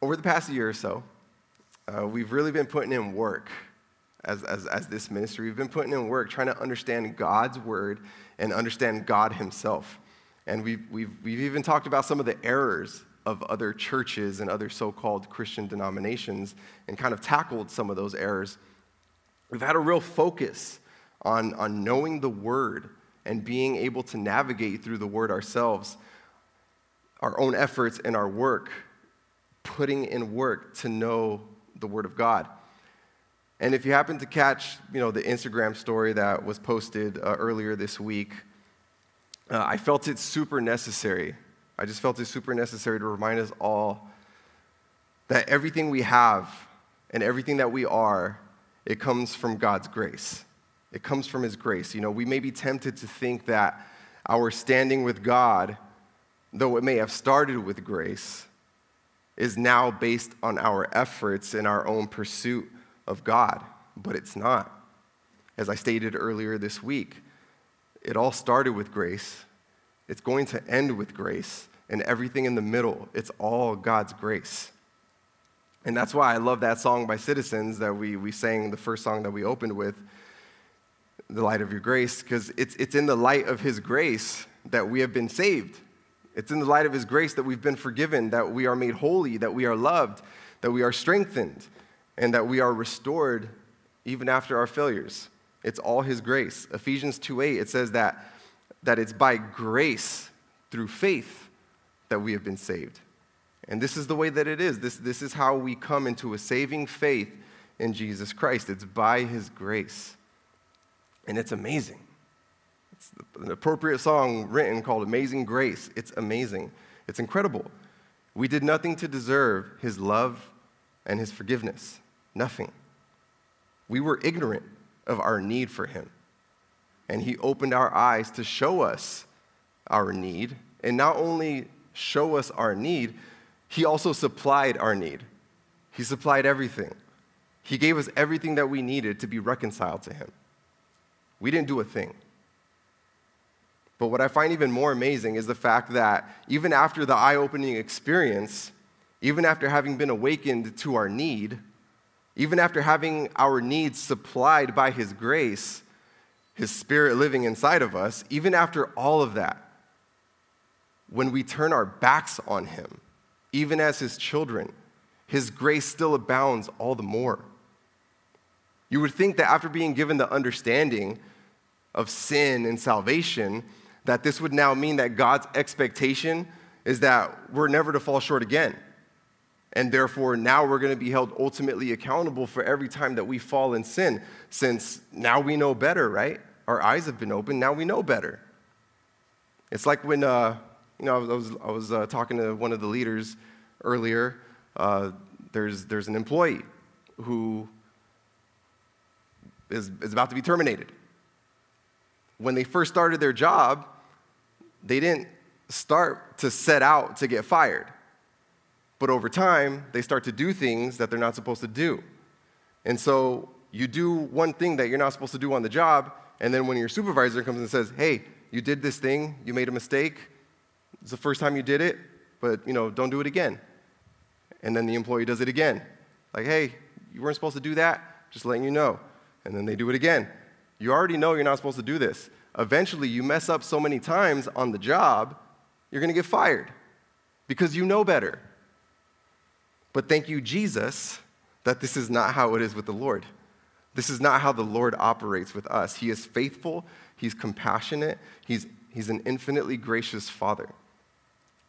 over the past year or so, uh, we've really been putting in work as, as, as this ministry. We've been putting in work trying to understand God's word and understand God Himself. And we've, we've, we've even talked about some of the errors of other churches and other so called Christian denominations and kind of tackled some of those errors. We've had a real focus on, on knowing the word and being able to navigate through the word ourselves, our own efforts and our work, putting in work to know the word of God. And if you happen to catch, you know, the Instagram story that was posted uh, earlier this week, uh, I felt it super necessary. I just felt it super necessary to remind us all that everything we have and everything that we are, it comes from God's grace. It comes from His grace. You know, we may be tempted to think that our standing with God, though it may have started with grace, is now based on our efforts and our own pursuit of God, but it's not. As I stated earlier this week, it all started with grace. It's going to end with grace, and everything in the middle, it's all God's grace. And that's why I love that song by Citizens that we, we sang, the first song that we opened with, The Light of Your Grace, because it's, it's in the light of His grace that we have been saved. It's in the light of His grace that we've been forgiven, that we are made holy, that we are loved, that we are strengthened and that we are restored even after our failures. It's all his grace. Ephesians 2:8 it says that that it's by grace through faith that we have been saved. And this is the way that it is. This, this is how we come into a saving faith in Jesus Christ. It's by his grace. And it's amazing. It's an appropriate song written called Amazing Grace. It's amazing. It's incredible. We did nothing to deserve his love and his forgiveness. Nothing. We were ignorant of our need for him. And he opened our eyes to show us our need. And not only show us our need, he also supplied our need. He supplied everything. He gave us everything that we needed to be reconciled to him. We didn't do a thing. But what I find even more amazing is the fact that even after the eye opening experience, even after having been awakened to our need, even after having our needs supplied by His grace, His Spirit living inside of us, even after all of that, when we turn our backs on Him, even as His children, His grace still abounds all the more. You would think that after being given the understanding of sin and salvation, that this would now mean that God's expectation is that we're never to fall short again. And therefore, now we're going to be held ultimately accountable for every time that we fall in sin, since now we know better, right? Our eyes have been opened, now we know better. It's like when, uh, you know, I was, I was uh, talking to one of the leaders earlier. Uh, there's, there's an employee who is, is about to be terminated. When they first started their job, they didn't start to set out to get fired but over time, they start to do things that they're not supposed to do. And so you do one thing that you're not supposed to do on the job, and then when your supervisor comes and says, hey, you did this thing, you made a mistake, it's the first time you did it, but you know, don't do it again. And then the employee does it again. Like, hey, you weren't supposed to do that, just letting you know. And then they do it again. You already know you're not supposed to do this. Eventually, you mess up so many times on the job, you're gonna get fired because you know better. But thank you, Jesus, that this is not how it is with the Lord. This is not how the Lord operates with us. He is faithful, He's compassionate, He's, he's an infinitely gracious Father.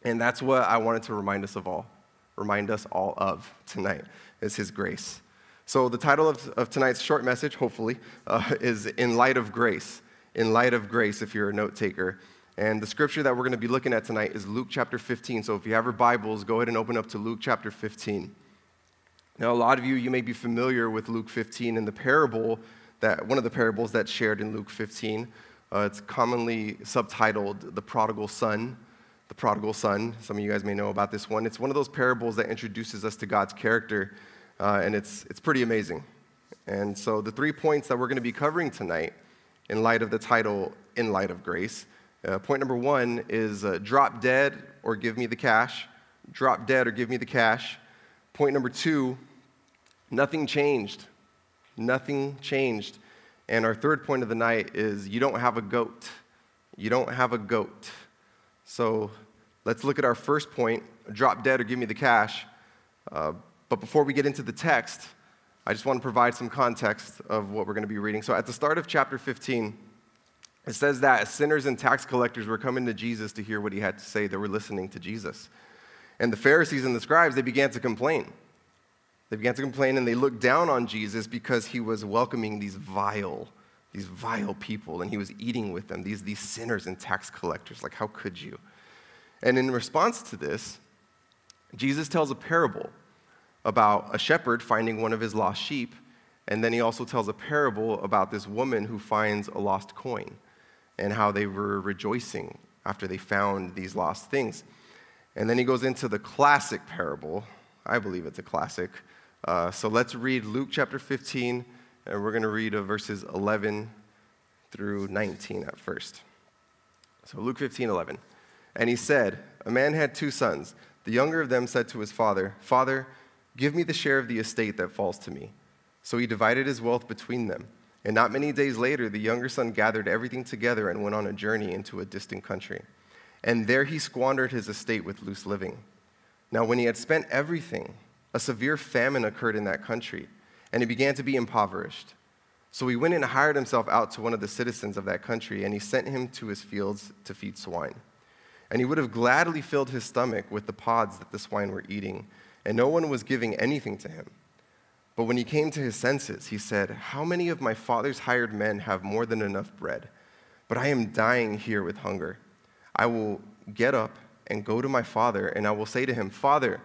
And that's what I wanted to remind us of all, remind us all of tonight, is His grace. So, the title of, of tonight's short message, hopefully, uh, is In Light of Grace. In Light of Grace, if you're a note taker. And the scripture that we're going to be looking at tonight is Luke chapter 15. So if you have your Bibles, go ahead and open up to Luke chapter 15. Now, a lot of you, you may be familiar with Luke 15 and the parable that, one of the parables that's shared in Luke 15. Uh, it's commonly subtitled The Prodigal Son. The Prodigal Son. Some of you guys may know about this one. It's one of those parables that introduces us to God's character, uh, and it's, it's pretty amazing. And so, the three points that we're going to be covering tonight, in light of the title, In Light of Grace, uh, point number one is uh, drop dead or give me the cash. Drop dead or give me the cash. Point number two nothing changed. Nothing changed. And our third point of the night is you don't have a goat. You don't have a goat. So let's look at our first point drop dead or give me the cash. Uh, but before we get into the text, I just want to provide some context of what we're going to be reading. So at the start of chapter 15, it says that sinners and tax collectors were coming to Jesus to hear what he had to say. They were listening to Jesus. And the Pharisees and the scribes, they began to complain. They began to complain and they looked down on Jesus because he was welcoming these vile, these vile people and he was eating with them, these, these sinners and tax collectors. Like, how could you? And in response to this, Jesus tells a parable about a shepherd finding one of his lost sheep, and then he also tells a parable about this woman who finds a lost coin and how they were rejoicing after they found these lost things. And then he goes into the classic parable. I believe it's a classic. Uh, so let's read Luke chapter 15, and we're going to read verses 11 through 19 at first. So Luke 15, 11. And he said, A man had two sons. The younger of them said to his father, Father, give me the share of the estate that falls to me. So he divided his wealth between them. And not many days later, the younger son gathered everything together and went on a journey into a distant country. And there he squandered his estate with loose living. Now, when he had spent everything, a severe famine occurred in that country, and he began to be impoverished. So he went and hired himself out to one of the citizens of that country, and he sent him to his fields to feed swine. And he would have gladly filled his stomach with the pods that the swine were eating, and no one was giving anything to him. But when he came to his senses, he said, How many of my father's hired men have more than enough bread? But I am dying here with hunger. I will get up and go to my father, and I will say to him, Father,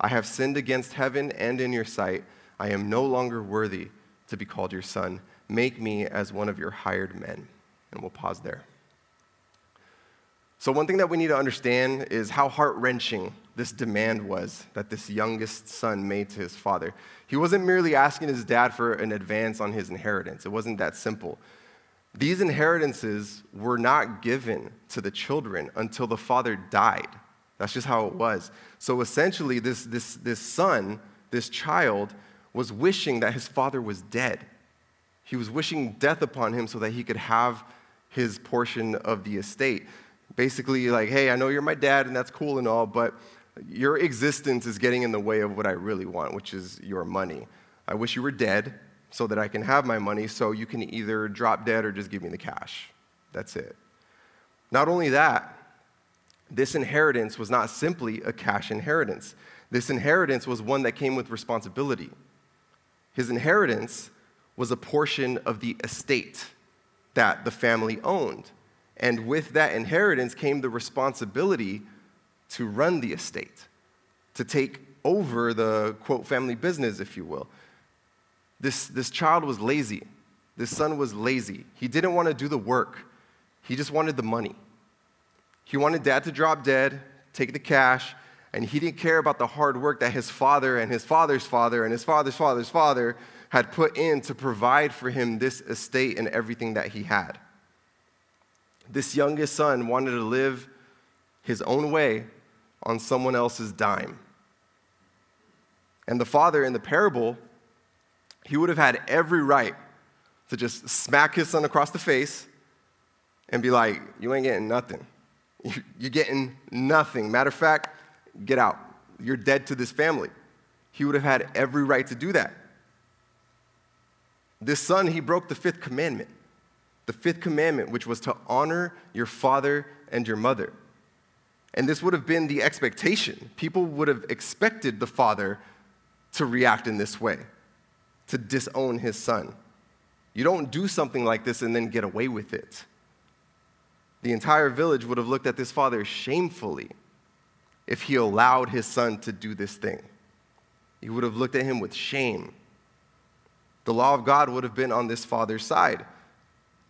I have sinned against heaven and in your sight. I am no longer worthy to be called your son. Make me as one of your hired men. And we'll pause there. So, one thing that we need to understand is how heart wrenching this demand was that this youngest son made to his father. He wasn't merely asking his dad for an advance on his inheritance, it wasn't that simple. These inheritances were not given to the children until the father died. That's just how it was. So essentially, this, this, this son, this child, was wishing that his father was dead. He was wishing death upon him so that he could have his portion of the estate basically like, hey, I know you're my dad and that's cool and all, but your existence is getting in the way of what I really want, which is your money. I wish you were dead so that I can have my money so you can either drop dead or just give me the cash. That's it. Not only that, this inheritance was not simply a cash inheritance. This inheritance was one that came with responsibility. His inheritance was a portion of the estate that the family owned. And with that inheritance came the responsibility to run the estate, to take over the quote family business, if you will. This, this child was lazy. This son was lazy. He didn't want to do the work, he just wanted the money. He wanted dad to drop dead, take the cash, and he didn't care about the hard work that his father and his father's father and his father's father's father had put in to provide for him this estate and everything that he had. This youngest son wanted to live his own way on someone else's dime. And the father in the parable, he would have had every right to just smack his son across the face and be like, You ain't getting nothing. You're getting nothing. Matter of fact, get out. You're dead to this family. He would have had every right to do that. This son, he broke the fifth commandment the fifth commandment, which was to honor your father and your mother. And this would have been the expectation. People would have expected the father to react in this way, to disown his son. You don't do something like this and then get away with it. The entire village would have looked at this father shamefully if he allowed his son to do this thing. He would have looked at him with shame. The law of God would have been on this father's side.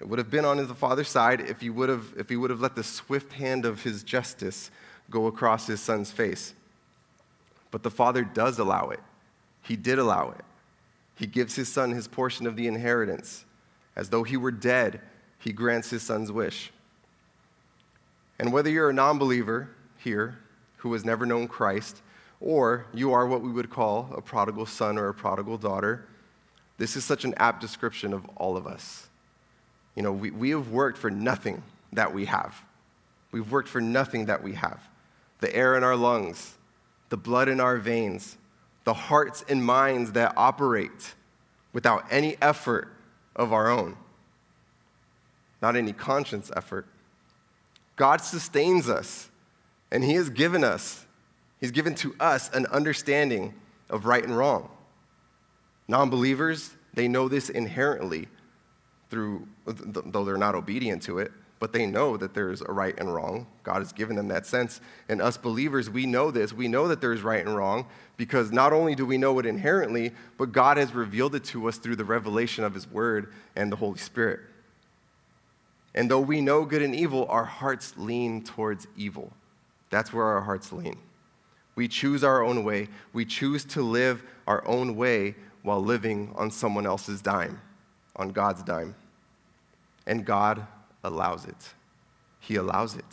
It would have been on the father's side if he would have, if he would have let the swift hand of his justice go across his son's face. But the father does allow it. He did allow it. He gives his son his portion of the inheritance. As though he were dead, he grants his son's wish. And whether you're a non believer here who has never known Christ, or you are what we would call a prodigal son or a prodigal daughter. This is such an apt description of all of us. You know, we, we have worked for nothing that we have. We've worked for nothing that we have. The air in our lungs, the blood in our veins, the hearts and minds that operate without any effort of our own, not any conscience effort. God sustains us, and He has given us, He's given to us an understanding of right and wrong. Non believers, they know this inherently through, though they're not obedient to it, but they know that there's a right and wrong. God has given them that sense. And us believers, we know this. We know that there's right and wrong because not only do we know it inherently, but God has revealed it to us through the revelation of His Word and the Holy Spirit. And though we know good and evil, our hearts lean towards evil. That's where our hearts lean. We choose our own way. We choose to live our own way while living on someone else's dime, on God's dime. And God allows it. He allows it.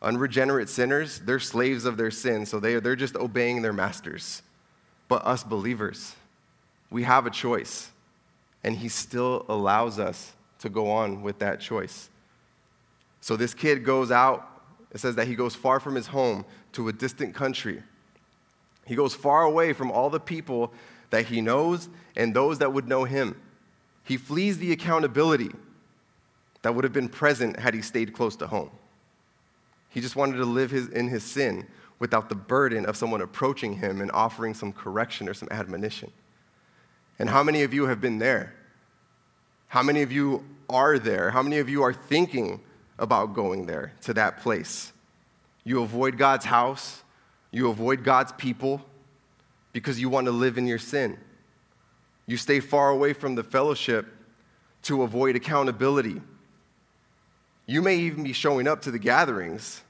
Unregenerate sinners, they're slaves of their sin, so they, they're just obeying their masters. But us believers, we have a choice, and He still allows us to go on with that choice. So this kid goes out, it says that he goes far from his home to a distant country. He goes far away from all the people that he knows and those that would know him. He flees the accountability that would have been present had he stayed close to home. He just wanted to live his, in his sin without the burden of someone approaching him and offering some correction or some admonition. And how many of you have been there? How many of you are there? How many of you are thinking about going there to that place? You avoid God's house, you avoid God's people because you want to live in your sin. You stay far away from the fellowship to avoid accountability. You may even be showing up to the gatherings,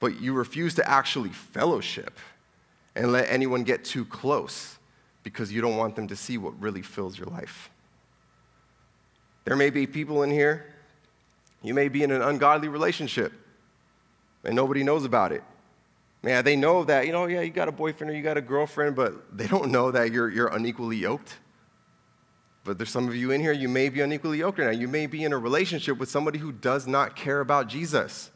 but you refuse to actually fellowship and let anyone get too close because you don't want them to see what really fills your life. There may be people in here, you may be in an ungodly relationship, and nobody knows about it. Man, they know that, you know, yeah, you got a boyfriend or you got a girlfriend, but they don't know that you're, you're unequally yoked. But there's some of you in here, you may be unequally yoked right now. You may be in a relationship with somebody who does not care about Jesus,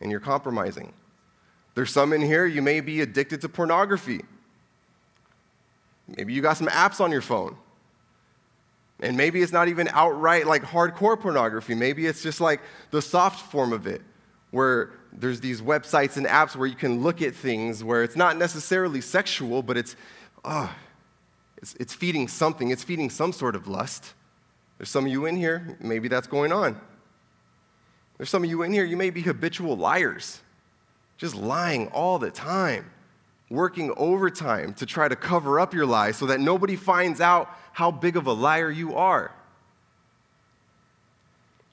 and you're compromising. There's some in here, you may be addicted to pornography. Maybe you got some apps on your phone. And maybe it's not even outright like hardcore pornography. Maybe it's just like the soft form of it, where there's these websites and apps where you can look at things where it's not necessarily sexual, but it's, oh, it's, it's feeding something, it's feeding some sort of lust. There's some of you in here, maybe that's going on. There's some of you in here, you may be habitual liars, just lying all the time working overtime to try to cover up your lies so that nobody finds out how big of a liar you are.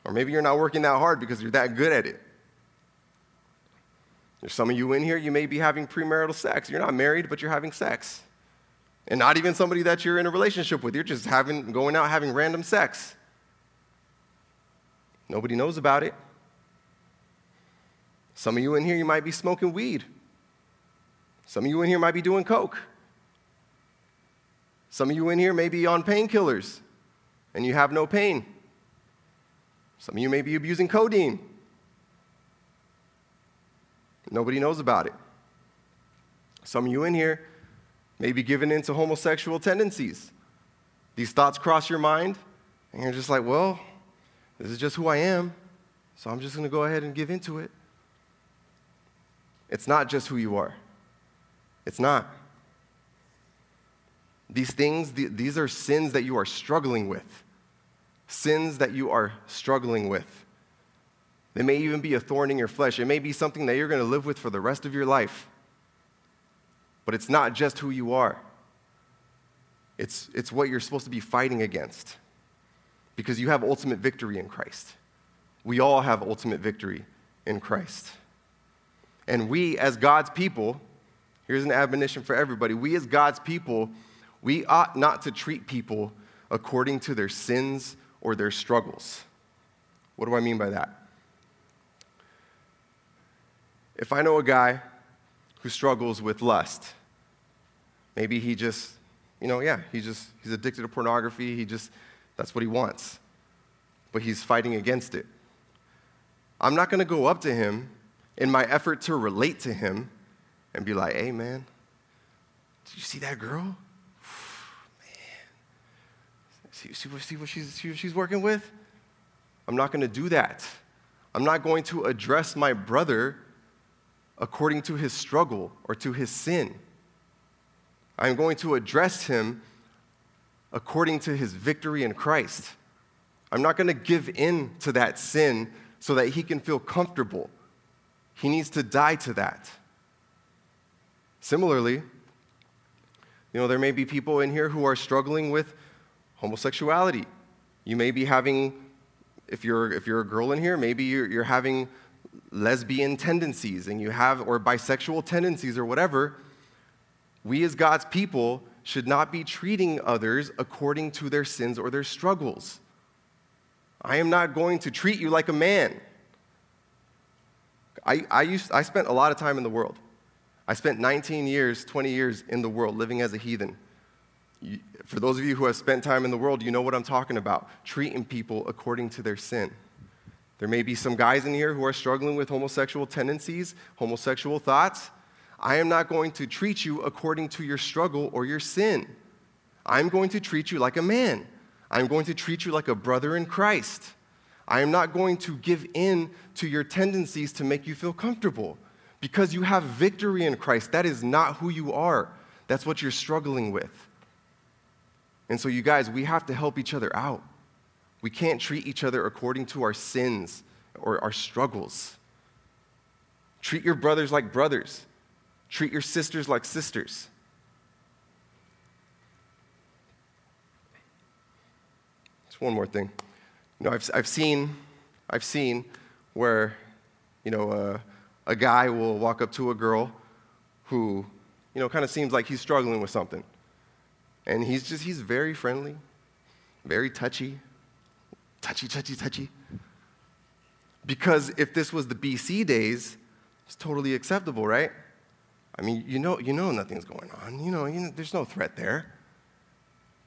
Or maybe you're not working that hard because you're that good at it. There's some of you in here, you may be having premarital sex. You're not married, but you're having sex. And not even somebody that you're in a relationship with. You're just having, going out having random sex. Nobody knows about it. Some of you in here, you might be smoking weed. Some of you in here might be doing coke. Some of you in here may be on painkillers and you have no pain. Some of you may be abusing codeine. Nobody knows about it. Some of you in here may be given into homosexual tendencies. These thoughts cross your mind, and you're just like, well, this is just who I am, so I'm just going to go ahead and give into it. It's not just who you are. It's not. These things, these are sins that you are struggling with. Sins that you are struggling with. They may even be a thorn in your flesh. It may be something that you're going to live with for the rest of your life. But it's not just who you are, it's, it's what you're supposed to be fighting against. Because you have ultimate victory in Christ. We all have ultimate victory in Christ. And we, as God's people, Here's an admonition for everybody. We, as God's people, we ought not to treat people according to their sins or their struggles. What do I mean by that? If I know a guy who struggles with lust. Maybe he just, you know, yeah, he just, he's addicted to pornography. He just, that's what he wants. But he's fighting against it. I'm not going to go up to him in my effort to relate to him and be like, hey, man, did you see that girl? man. See, see, see, what she's, see what she's working with? I'm not going to do that. I'm not going to address my brother according to his struggle or to his sin. I'm going to address him according to his victory in Christ. I'm not going to give in to that sin so that he can feel comfortable. He needs to die to that. Similarly, you know, there may be people in here who are struggling with homosexuality. You may be having, if you're, if you're a girl in here, maybe you're, you're having lesbian tendencies and you have, or bisexual tendencies or whatever. We as God's people should not be treating others according to their sins or their struggles. I am not going to treat you like a man. I, I, used, I spent a lot of time in the world. I spent 19 years, 20 years in the world living as a heathen. You, for those of you who have spent time in the world, you know what I'm talking about treating people according to their sin. There may be some guys in here who are struggling with homosexual tendencies, homosexual thoughts. I am not going to treat you according to your struggle or your sin. I'm going to treat you like a man. I'm going to treat you like a brother in Christ. I am not going to give in to your tendencies to make you feel comfortable because you have victory in Christ. That is not who you are, that's what you're struggling with. And so, you guys, we have to help each other out. We can't treat each other according to our sins or our struggles. Treat your brothers like brothers, treat your sisters like sisters. Just one more thing. You know, I've, I've, seen, I've seen where, you know, uh, a guy will walk up to a girl who, you know, kind of seems like he's struggling with something. And he's just, he's very friendly, very touchy, touchy, touchy, touchy. Because if this was the BC days, it's totally acceptable, right? I mean, you know, you know nothing's going on. You know, you know, there's no threat there.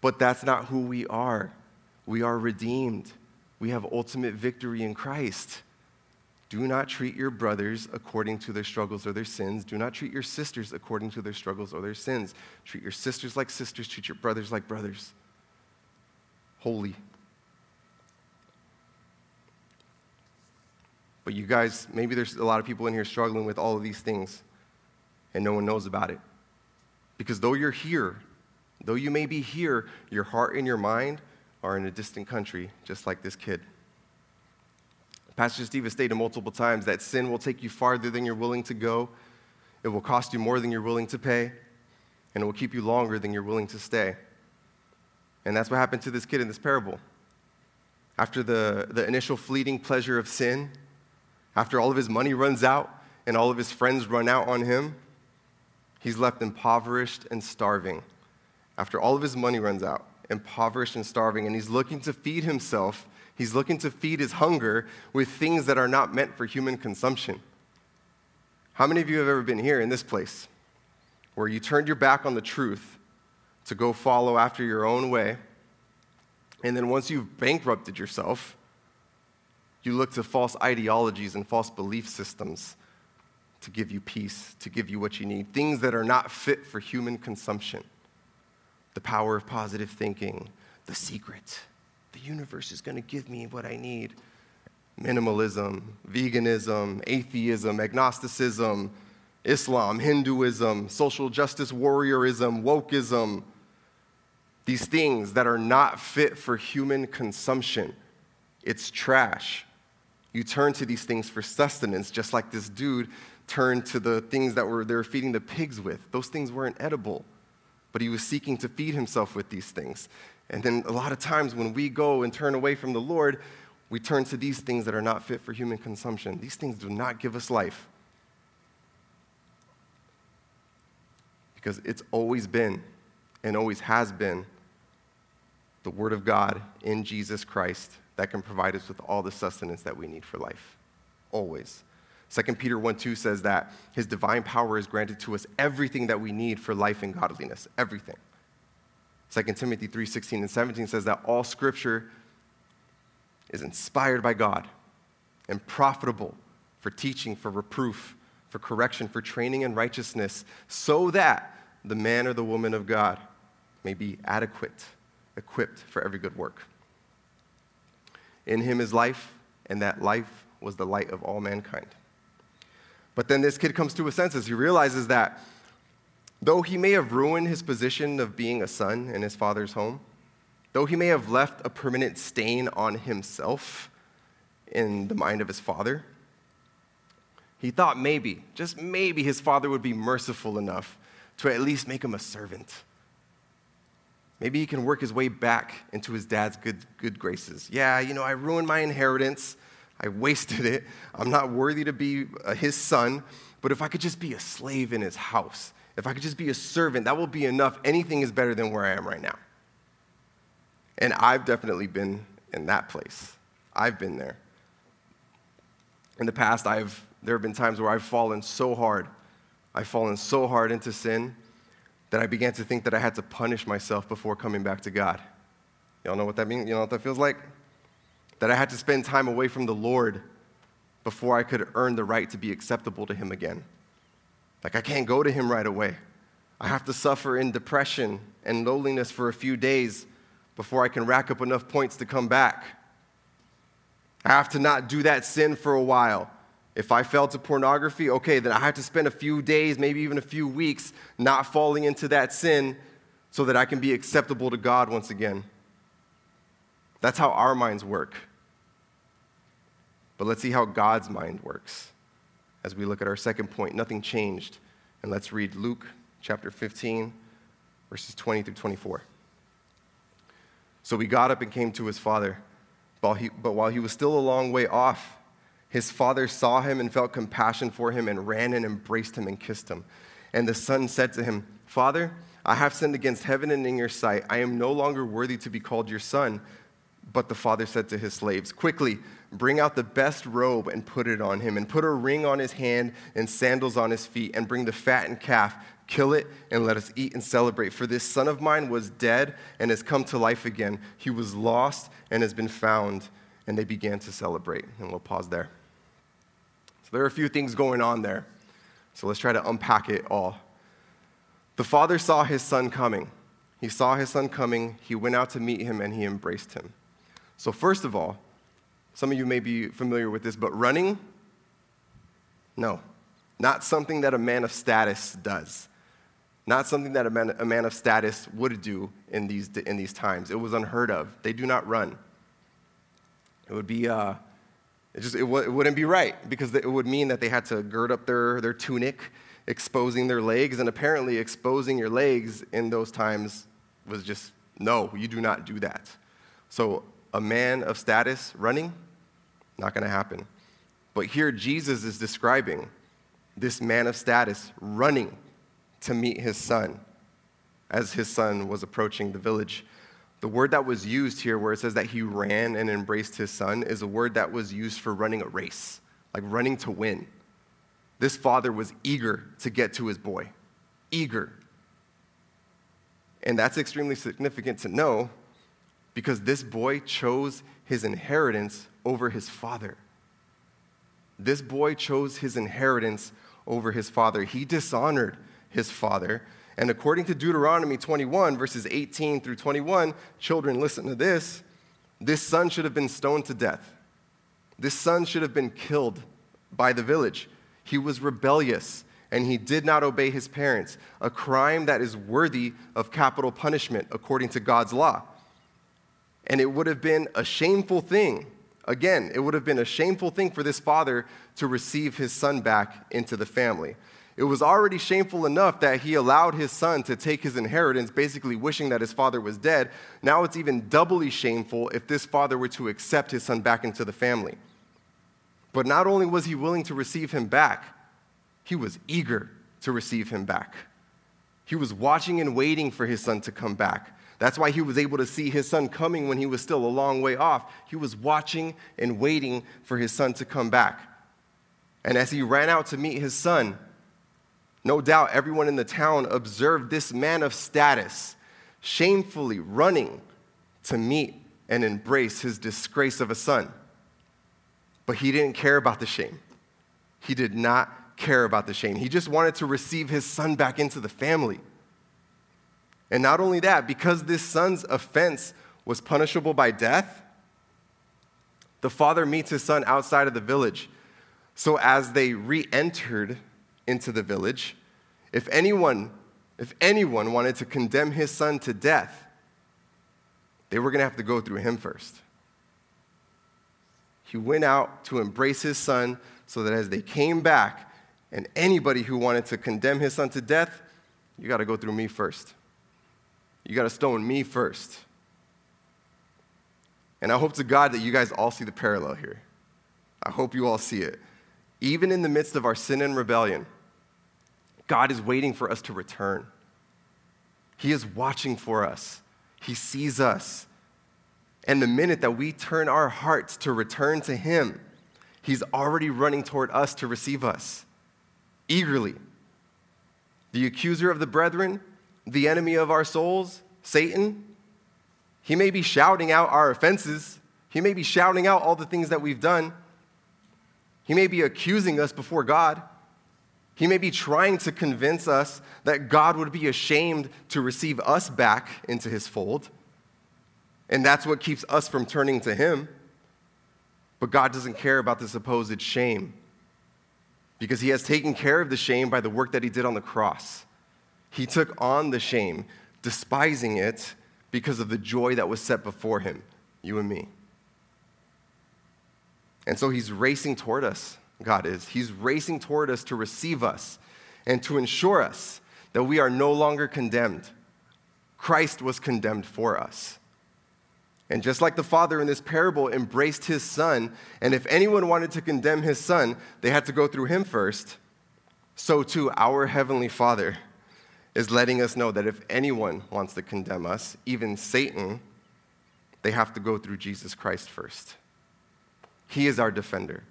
But that's not who we are. We are redeemed. We have ultimate victory in Christ. Do not treat your brothers according to their struggles or their sins. Do not treat your sisters according to their struggles or their sins. Treat your sisters like sisters. Treat your brothers like brothers. Holy. But you guys, maybe there's a lot of people in here struggling with all of these things, and no one knows about it. Because though you're here, though you may be here, your heart and your mind are in a distant country, just like this kid. Pastor Steve has stated multiple times that sin will take you farther than you're willing to go, it will cost you more than you're willing to pay, and it will keep you longer than you're willing to stay. And that's what happened to this kid in this parable. After the, the initial fleeting pleasure of sin, after all of his money runs out and all of his friends run out on him, he's left impoverished and starving. After all of his money runs out, impoverished and starving, and he's looking to feed himself, he's looking to feed his hunger with things that are not meant for human consumption. How many of you have ever been here in this place where you turned your back on the truth to go follow after your own way, and then once you've bankrupted yourself, you look to false ideologies and false belief systems to give you peace, to give you what you need, things that are not fit for human consumption. The power of positive thinking, the secret. The universe is going to give me what I need. Minimalism, veganism, atheism, agnosticism, Islam, Hinduism, social justice warriorism, wokeism. These things that are not fit for human consumption. It's trash. You turn to these things for sustenance, just like this dude turned to the things that were they were feeding the pigs with. Those things weren't edible, but he was seeking to feed himself with these things. And then a lot of times when we go and turn away from the Lord, we turn to these things that are not fit for human consumption. These things do not give us life. Because it's always been and always has been the Word of God in Jesus Christ that can provide us with all the sustenance that we need for life. Always. 2 Peter 1 2 says that his divine power is granted to us everything that we need for life and godliness. Everything. 2 Timothy 3 16 and 17 says that all scripture is inspired by God and profitable for teaching, for reproof, for correction, for training in righteousness, so that the man or the woman of God may be adequate, equipped for every good work. In him is life, and that life was the light of all mankind. But then this kid comes to his senses. He realizes that though he may have ruined his position of being a son in his father's home, though he may have left a permanent stain on himself in the mind of his father, he thought maybe, just maybe, his father would be merciful enough to at least make him a servant. Maybe he can work his way back into his dad's good, good graces. Yeah, you know, I ruined my inheritance. I wasted it. I'm not worthy to be uh, his son. But if I could just be a slave in his house, if I could just be a servant, that will be enough. Anything is better than where I am right now. And I've definitely been in that place. I've been there. In the past, I've, there have been times where I've fallen so hard. I've fallen so hard into sin that I began to think that I had to punish myself before coming back to God. Y'all know what that means? You know what that feels like? That I had to spend time away from the Lord before I could earn the right to be acceptable to Him again. Like, I can't go to Him right away. I have to suffer in depression and loneliness for a few days before I can rack up enough points to come back. I have to not do that sin for a while. If I fell to pornography, okay, then I have to spend a few days, maybe even a few weeks, not falling into that sin so that I can be acceptable to God once again. That's how our minds work. But let's see how God's mind works as we look at our second point. Nothing changed. And let's read Luke chapter 15, verses 20 through 24. So he got up and came to his father. But while he was still a long way off, his father saw him and felt compassion for him and ran and embraced him and kissed him. And the son said to him, Father, I have sinned against heaven and in your sight. I am no longer worthy to be called your son. But the father said to his slaves, Quickly, bring out the best robe and put it on him, and put a ring on his hand and sandals on his feet, and bring the fattened calf, kill it, and let us eat and celebrate. For this son of mine was dead and has come to life again. He was lost and has been found. And they began to celebrate. And we'll pause there. There are a few things going on there. So let's try to unpack it all. The father saw his son coming. He saw his son coming. He went out to meet him and he embraced him. So, first of all, some of you may be familiar with this, but running, no, not something that a man of status does. Not something that a man, a man of status would do in these, in these times. It was unheard of. They do not run. It would be, uh, it, just, it, w- it wouldn't be right because it would mean that they had to gird up their, their tunic, exposing their legs, and apparently exposing your legs in those times was just, no, you do not do that. So a man of status running? Not going to happen. But here Jesus is describing this man of status running to meet his son as his son was approaching the village. The word that was used here, where it says that he ran and embraced his son, is a word that was used for running a race, like running to win. This father was eager to get to his boy, eager. And that's extremely significant to know because this boy chose his inheritance over his father. This boy chose his inheritance over his father. He dishonored his father. And according to Deuteronomy 21, verses 18 through 21, children, listen to this. This son should have been stoned to death. This son should have been killed by the village. He was rebellious and he did not obey his parents, a crime that is worthy of capital punishment according to God's law. And it would have been a shameful thing. Again, it would have been a shameful thing for this father to receive his son back into the family. It was already shameful enough that he allowed his son to take his inheritance, basically wishing that his father was dead. Now it's even doubly shameful if this father were to accept his son back into the family. But not only was he willing to receive him back, he was eager to receive him back. He was watching and waiting for his son to come back. That's why he was able to see his son coming when he was still a long way off. He was watching and waiting for his son to come back. And as he ran out to meet his son, no doubt everyone in the town observed this man of status shamefully running to meet and embrace his disgrace of a son. But he didn't care about the shame. He did not care about the shame. He just wanted to receive his son back into the family. And not only that, because this son's offense was punishable by death, the father meets his son outside of the village. So as they re entered into the village, if anyone, if anyone wanted to condemn his son to death, they were going to have to go through him first. He went out to embrace his son so that as they came back, and anybody who wanted to condemn his son to death, you got to go through me first. You got to stone me first. And I hope to God that you guys all see the parallel here. I hope you all see it. Even in the midst of our sin and rebellion, God is waiting for us to return. He is watching for us. He sees us. And the minute that we turn our hearts to return to Him, He's already running toward us to receive us eagerly. The accuser of the brethren, the enemy of our souls, Satan, he may be shouting out our offenses. He may be shouting out all the things that we've done. He may be accusing us before God. He may be trying to convince us that God would be ashamed to receive us back into his fold. And that's what keeps us from turning to him. But God doesn't care about the supposed shame because he has taken care of the shame by the work that he did on the cross. He took on the shame, despising it because of the joy that was set before him, you and me. And so he's racing toward us, God is. He's racing toward us to receive us and to ensure us that we are no longer condemned. Christ was condemned for us. And just like the father in this parable embraced his son, and if anyone wanted to condemn his son, they had to go through him first, so too our heavenly father is letting us know that if anyone wants to condemn us, even Satan, they have to go through Jesus Christ first. He is our defender,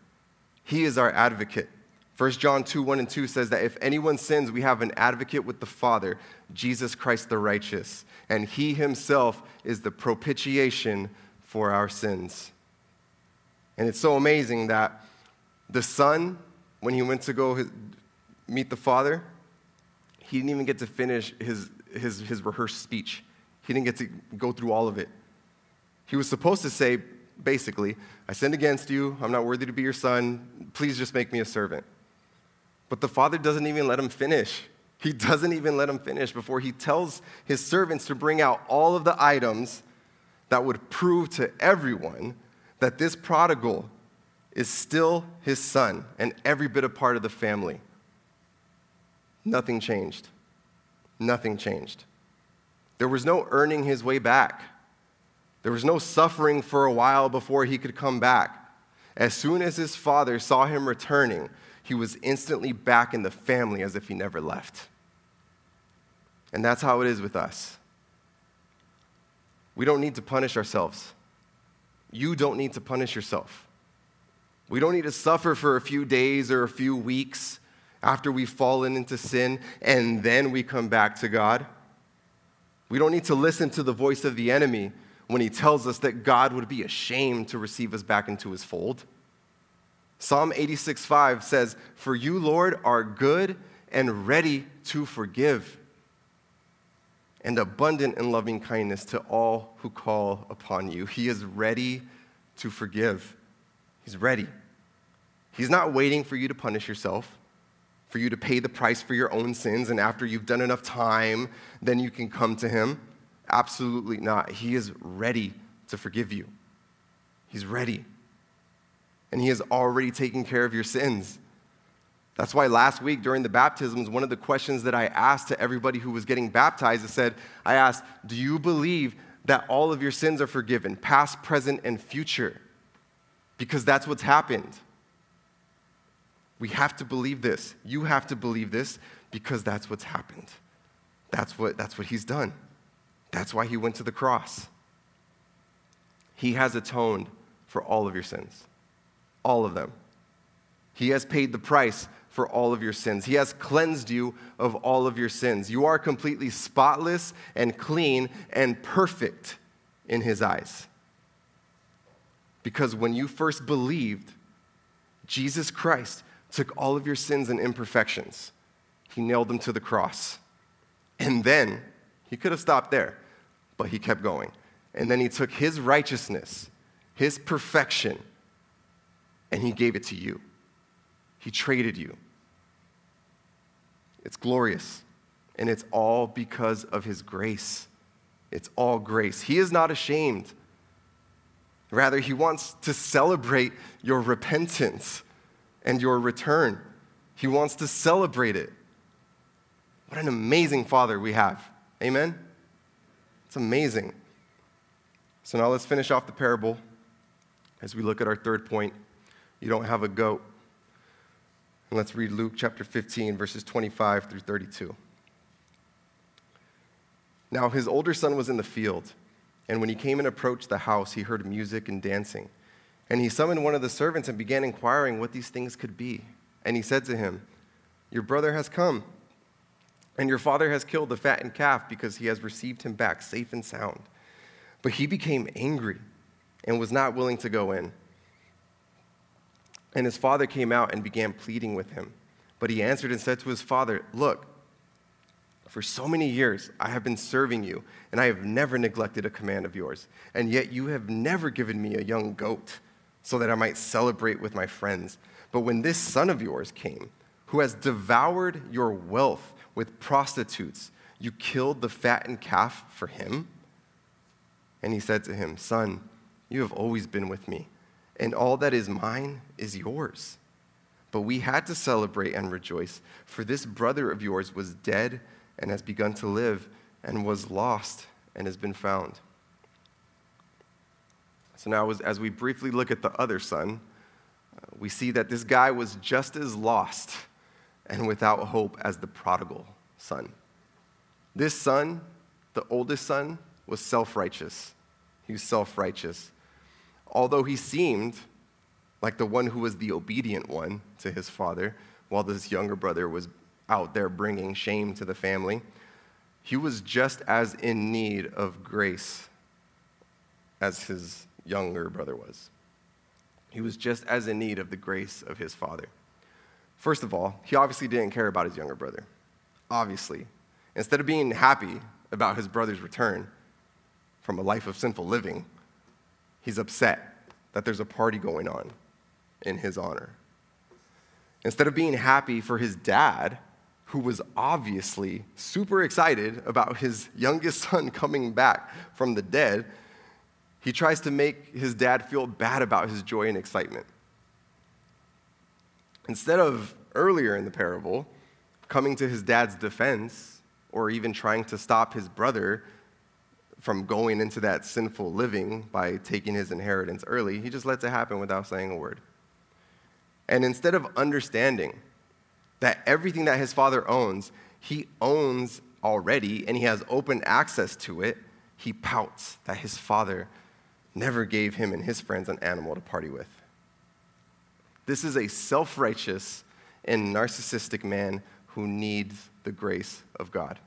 He is our advocate. 1 John 2 1 and 2 says that if anyone sins, we have an advocate with the Father, Jesus Christ the righteous, and He Himself is the propitiation for our sins. And it's so amazing that the Son, when he went to go meet the Father, he didn't even get to finish his, his, his rehearsed speech. He didn't get to go through all of it. He was supposed to say, basically, I sinned against you. I'm not worthy to be your son. Please just make me a servant. But the father doesn't even let him finish. He doesn't even let him finish before he tells his servants to bring out all of the items that would prove to everyone that this prodigal is still his son and every bit a part of the family. Nothing changed. Nothing changed. There was no earning his way back. There was no suffering for a while before he could come back. As soon as his father saw him returning, he was instantly back in the family as if he never left. And that's how it is with us. We don't need to punish ourselves. You don't need to punish yourself. We don't need to suffer for a few days or a few weeks after we've fallen into sin and then we come back to God. We don't need to listen to the voice of the enemy when he tells us that God would be ashamed to receive us back into his fold. Psalm 86 5 says, For you, Lord, are good and ready to forgive, and abundant in loving kindness to all who call upon you. He is ready to forgive. He's ready. He's not waiting for you to punish yourself for you to pay the price for your own sins, and after you've done enough time, then you can come to Him? Absolutely not. He is ready to forgive you. He's ready. And He has already taken care of your sins. That's why last week during the baptisms, one of the questions that I asked to everybody who was getting baptized, I said, I asked, Do you believe that all of your sins are forgiven, past, present, and future? Because that's what's happened. We have to believe this. You have to believe this because that's what's happened. That's what, that's what he's done. That's why he went to the cross. He has atoned for all of your sins, all of them. He has paid the price for all of your sins. He has cleansed you of all of your sins. You are completely spotless and clean and perfect in His eyes. Because when you first believed, Jesus Christ took all of your sins and imperfections, He nailed them to the cross. And then, He could have stopped there, but He kept going. And then He took His righteousness, His perfection, and He gave it to you. He traded you. It's glorious. And it's all because of His grace. It's all grace. He is not ashamed. Rather, He wants to celebrate your repentance and your return. He wants to celebrate it. What an amazing Father we have. Amen? It's amazing. So now let's finish off the parable as we look at our third point. You don't have a goat. And let's read Luke chapter 15, verses 25 through 32. Now his older son was in the field, and when he came and approached the house, he heard music and dancing. And he summoned one of the servants and began inquiring what these things could be. And he said to him, Your brother has come, and your father has killed the fattened calf because he has received him back safe and sound. But he became angry and was not willing to go in. And his father came out and began pleading with him. But he answered and said to his father, Look, for so many years I have been serving you, and I have never neglected a command of yours. And yet you have never given me a young goat so that I might celebrate with my friends. But when this son of yours came, who has devoured your wealth with prostitutes, you killed the fattened calf for him? And he said to him, Son, you have always been with me and all that is mine is yours. But we had to celebrate and rejoice, for this brother of yours was dead and has begun to live, and was lost and has been found. So now, as, we briefly look at the other son, uh, we see that this guy was just as lost and without hope as the prodigal son. This son, the oldest son, was self righteous. He was self righteous although he seemed like the one who was the obedient one to his father, while this younger brother was out there bringing shame to the family, he was just as in need of grace as his younger brother was. He was just as in need of the grace of his father. First of all, he obviously didn't care about his younger brother. Obviously. Instead of being happy about his brother's return from a life of sinful living, he's upset that there's a party going on in his honor. Instead of being happy for his dad, who was obviously super excited about his youngest son coming back from the dead, he tries to make his dad feel bad about his joy and excitement. Instead of earlier in the parable coming to his dad's defense or even trying to stop his brother from going into that sinful living by taking his inheritance early. He just lets it happen without saying a word. And instead of understanding that everything that his father owns, he owns already and he has open access to it, he pouts that his father never gave him and his friends an animal to party with. This is a self righteous and narcissistic man who needs the grace of God.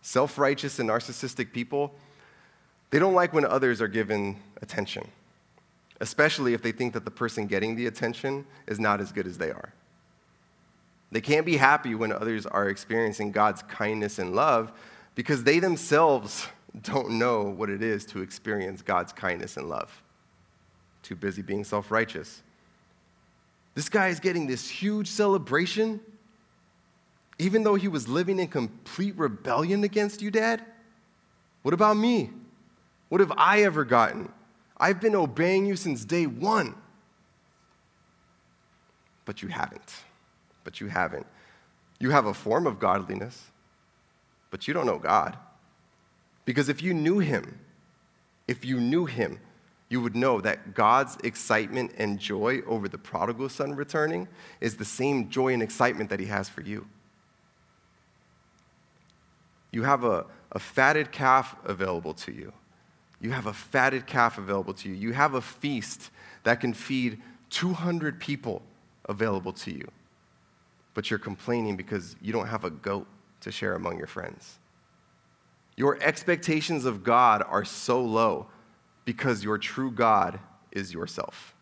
Self righteous and narcissistic people, they don't like when others are given attention, especially if they think that the person getting the attention is not as good as they are. They can't be happy when others are experiencing God's kindness and love because they themselves don't know what it is to experience God's kindness and love. Too busy being self righteous. This guy is getting this huge celebration even though he was living in complete rebellion against you, Dad? What about me? What have I ever gotten? I've been obeying you since day one. But you haven't. But you haven't. You have a form of godliness, but you don't know God. Because if you knew Him, if you knew Him, you would know that God's excitement and joy over the prodigal son returning is the same joy and excitement that He has for you. You have a, a fatted calf available to you. You have a fatted calf available to you. You have a feast that can feed 200 people available to you. But you're complaining because you don't have a goat to share among your friends. Your expectations of God are so low because your true God is yourself.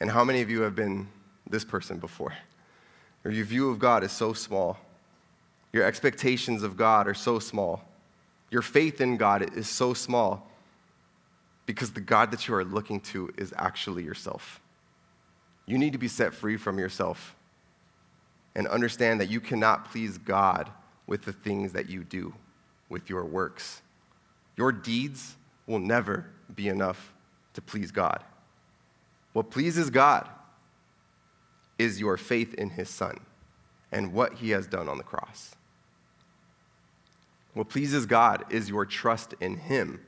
And how many of you have been this person before? Or your view of God is so small. Your expectations of God are so small. Your faith in God is so small because the God that you are looking to is actually yourself. You need to be set free from yourself and understand that you cannot please God with the things that you do, with your works. Your deeds will never be enough to please God. What pleases God is your faith in His Son and what He has done on the cross. What pleases God is your trust in Him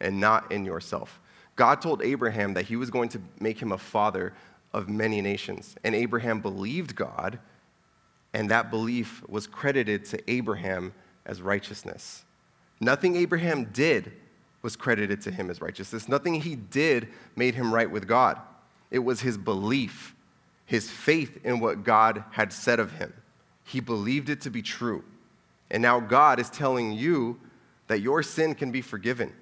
and not in yourself. God told Abraham that He was going to make him a father of many nations, and Abraham believed God and that belief was credited to Abraham as righteousness. Nothing Abraham did was credited to him as righteousness. Nothing he did made him right with God. It was his belief, his faith in what God had said of him. He believed it to be true. And now God is telling you that your sin can be forgiven.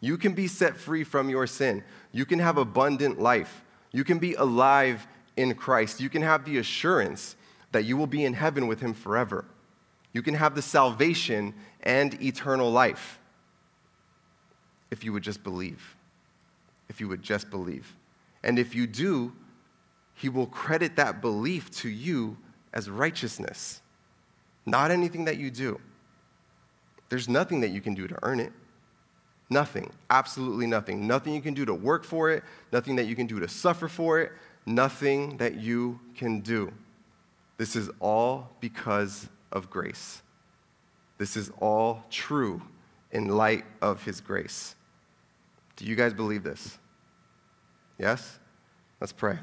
You can be set free from your sin. You can have abundant life. You can be alive in Christ. You can have the assurance that you will be in heaven with him forever. You can have the salvation and eternal life if you would just believe. If you would just believe. And if you do, he will credit that belief to you as righteousness, not anything that you do. There's nothing that you can do to earn it. Nothing, absolutely nothing. Nothing you can do to work for it, nothing that you can do to suffer for it, nothing that you can do. This is all because of grace. This is all true in light of His grace. Do you guys believe this? Yes? Let's pray.